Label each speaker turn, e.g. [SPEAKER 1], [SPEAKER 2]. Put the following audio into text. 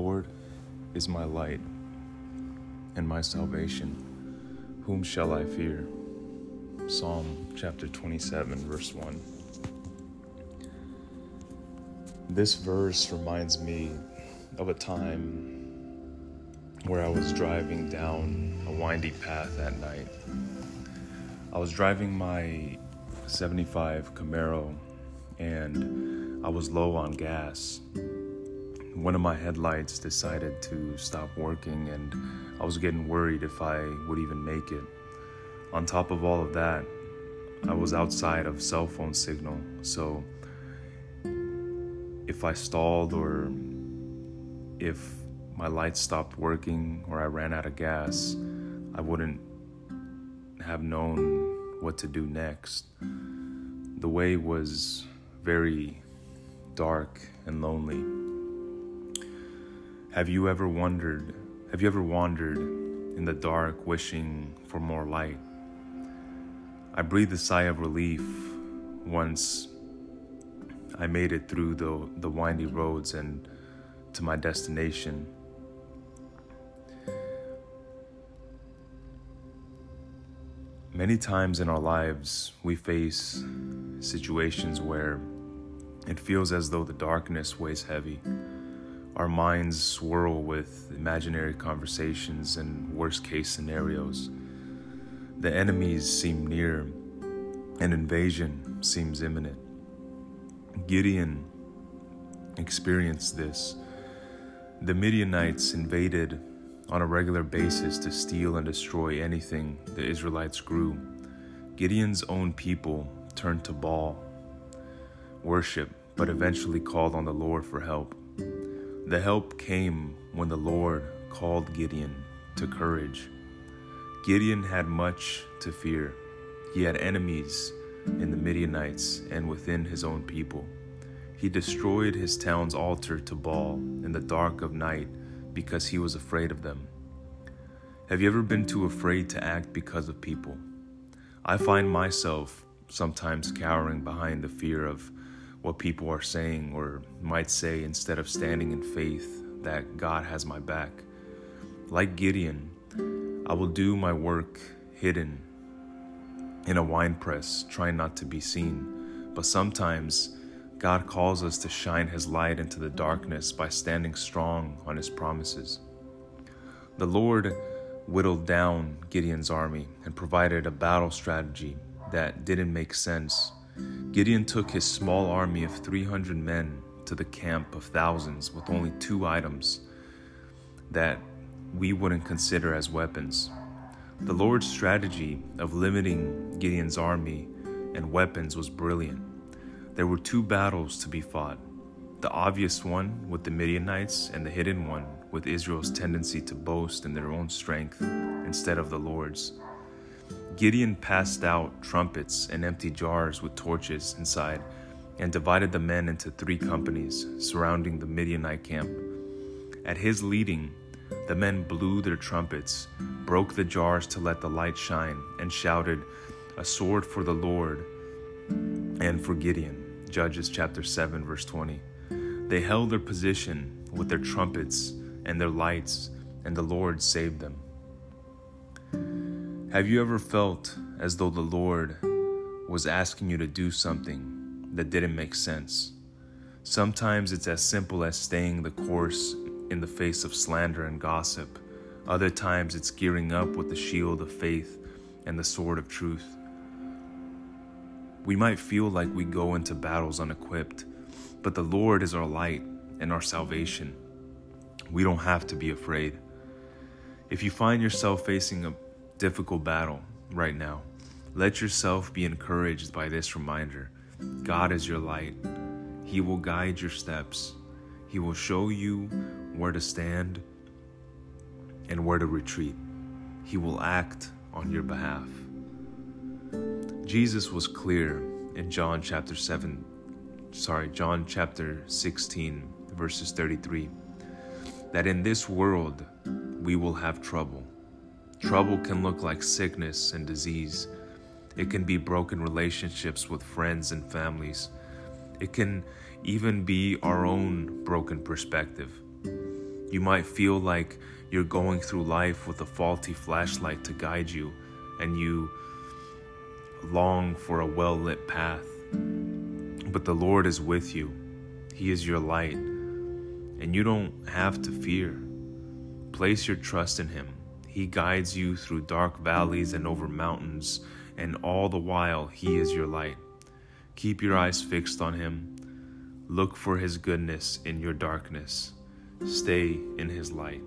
[SPEAKER 1] Lord is my light and my salvation. Whom shall I fear? Psalm chapter 27, verse 1. This verse reminds me of a time where I was driving down a windy path at night. I was driving my 75 Camaro and I was low on gas. One of my headlights decided to stop working, and I was getting worried if I would even make it. On top of all of that, I was outside of cell phone signal, so if I stalled or if my lights stopped working or I ran out of gas, I wouldn't have known what to do next. The way was very dark and lonely. Have you ever wondered, have you ever wandered in the dark wishing for more light? I breathed a sigh of relief once I made it through the, the windy roads and to my destination. Many times in our lives, we face situations where it feels as though the darkness weighs heavy. Our minds swirl with imaginary conversations and worst case scenarios. The enemies seem near, an invasion seems imminent. Gideon experienced this. The Midianites invaded on a regular basis to steal and destroy anything the Israelites grew. Gideon's own people turned to Baal worship, but eventually called on the Lord for help. The help came when the Lord called Gideon to courage. Gideon had much to fear. He had enemies in the Midianites and within his own people. He destroyed his town's altar to Baal in the dark of night because he was afraid of them. Have you ever been too afraid to act because of people? I find myself sometimes cowering behind the fear of what people are saying or might say instead of standing in faith that God has my back. Like Gideon, I will do my work hidden in a wine press, trying not to be seen. But sometimes God calls us to shine His light into the darkness by standing strong on His promises. The Lord whittled down Gideon's army and provided a battle strategy that didn't make sense. Gideon took his small army of 300 men to the camp of thousands with only two items that we wouldn't consider as weapons. The Lord's strategy of limiting Gideon's army and weapons was brilliant. There were two battles to be fought the obvious one with the Midianites, and the hidden one with Israel's tendency to boast in their own strength instead of the Lord's. Gideon passed out trumpets and empty jars with torches inside and divided the men into three companies surrounding the Midianite camp. At his leading, the men blew their trumpets, broke the jars to let the light shine, and shouted, A sword for the Lord and for Gideon. Judges chapter 7, verse 20. They held their position with their trumpets and their lights, and the Lord saved them. Have you ever felt as though the Lord was asking you to do something that didn't make sense? Sometimes it's as simple as staying the course in the face of slander and gossip. Other times it's gearing up with the shield of faith and the sword of truth. We might feel like we go into battles unequipped, but the Lord is our light and our salvation. We don't have to be afraid. If you find yourself facing a difficult battle right now, let yourself be encouraged by this reminder God is your light. He will guide your steps, He will show you where to stand and where to retreat. He will act on your behalf. Jesus was clear in John chapter 7, sorry, John chapter 16, verses 33, that in this world we will have trouble. Trouble can look like sickness and disease. It can be broken relationships with friends and families. It can even be our own broken perspective. You might feel like you're going through life with a faulty flashlight to guide you, and you long for a well lit path. But the Lord is with you, He is your light, and you don't have to fear. Place your trust in Him. He guides you through dark valleys and over mountains, and all the while, He is your light. Keep your eyes fixed on Him. Look for His goodness in your darkness. Stay in His light.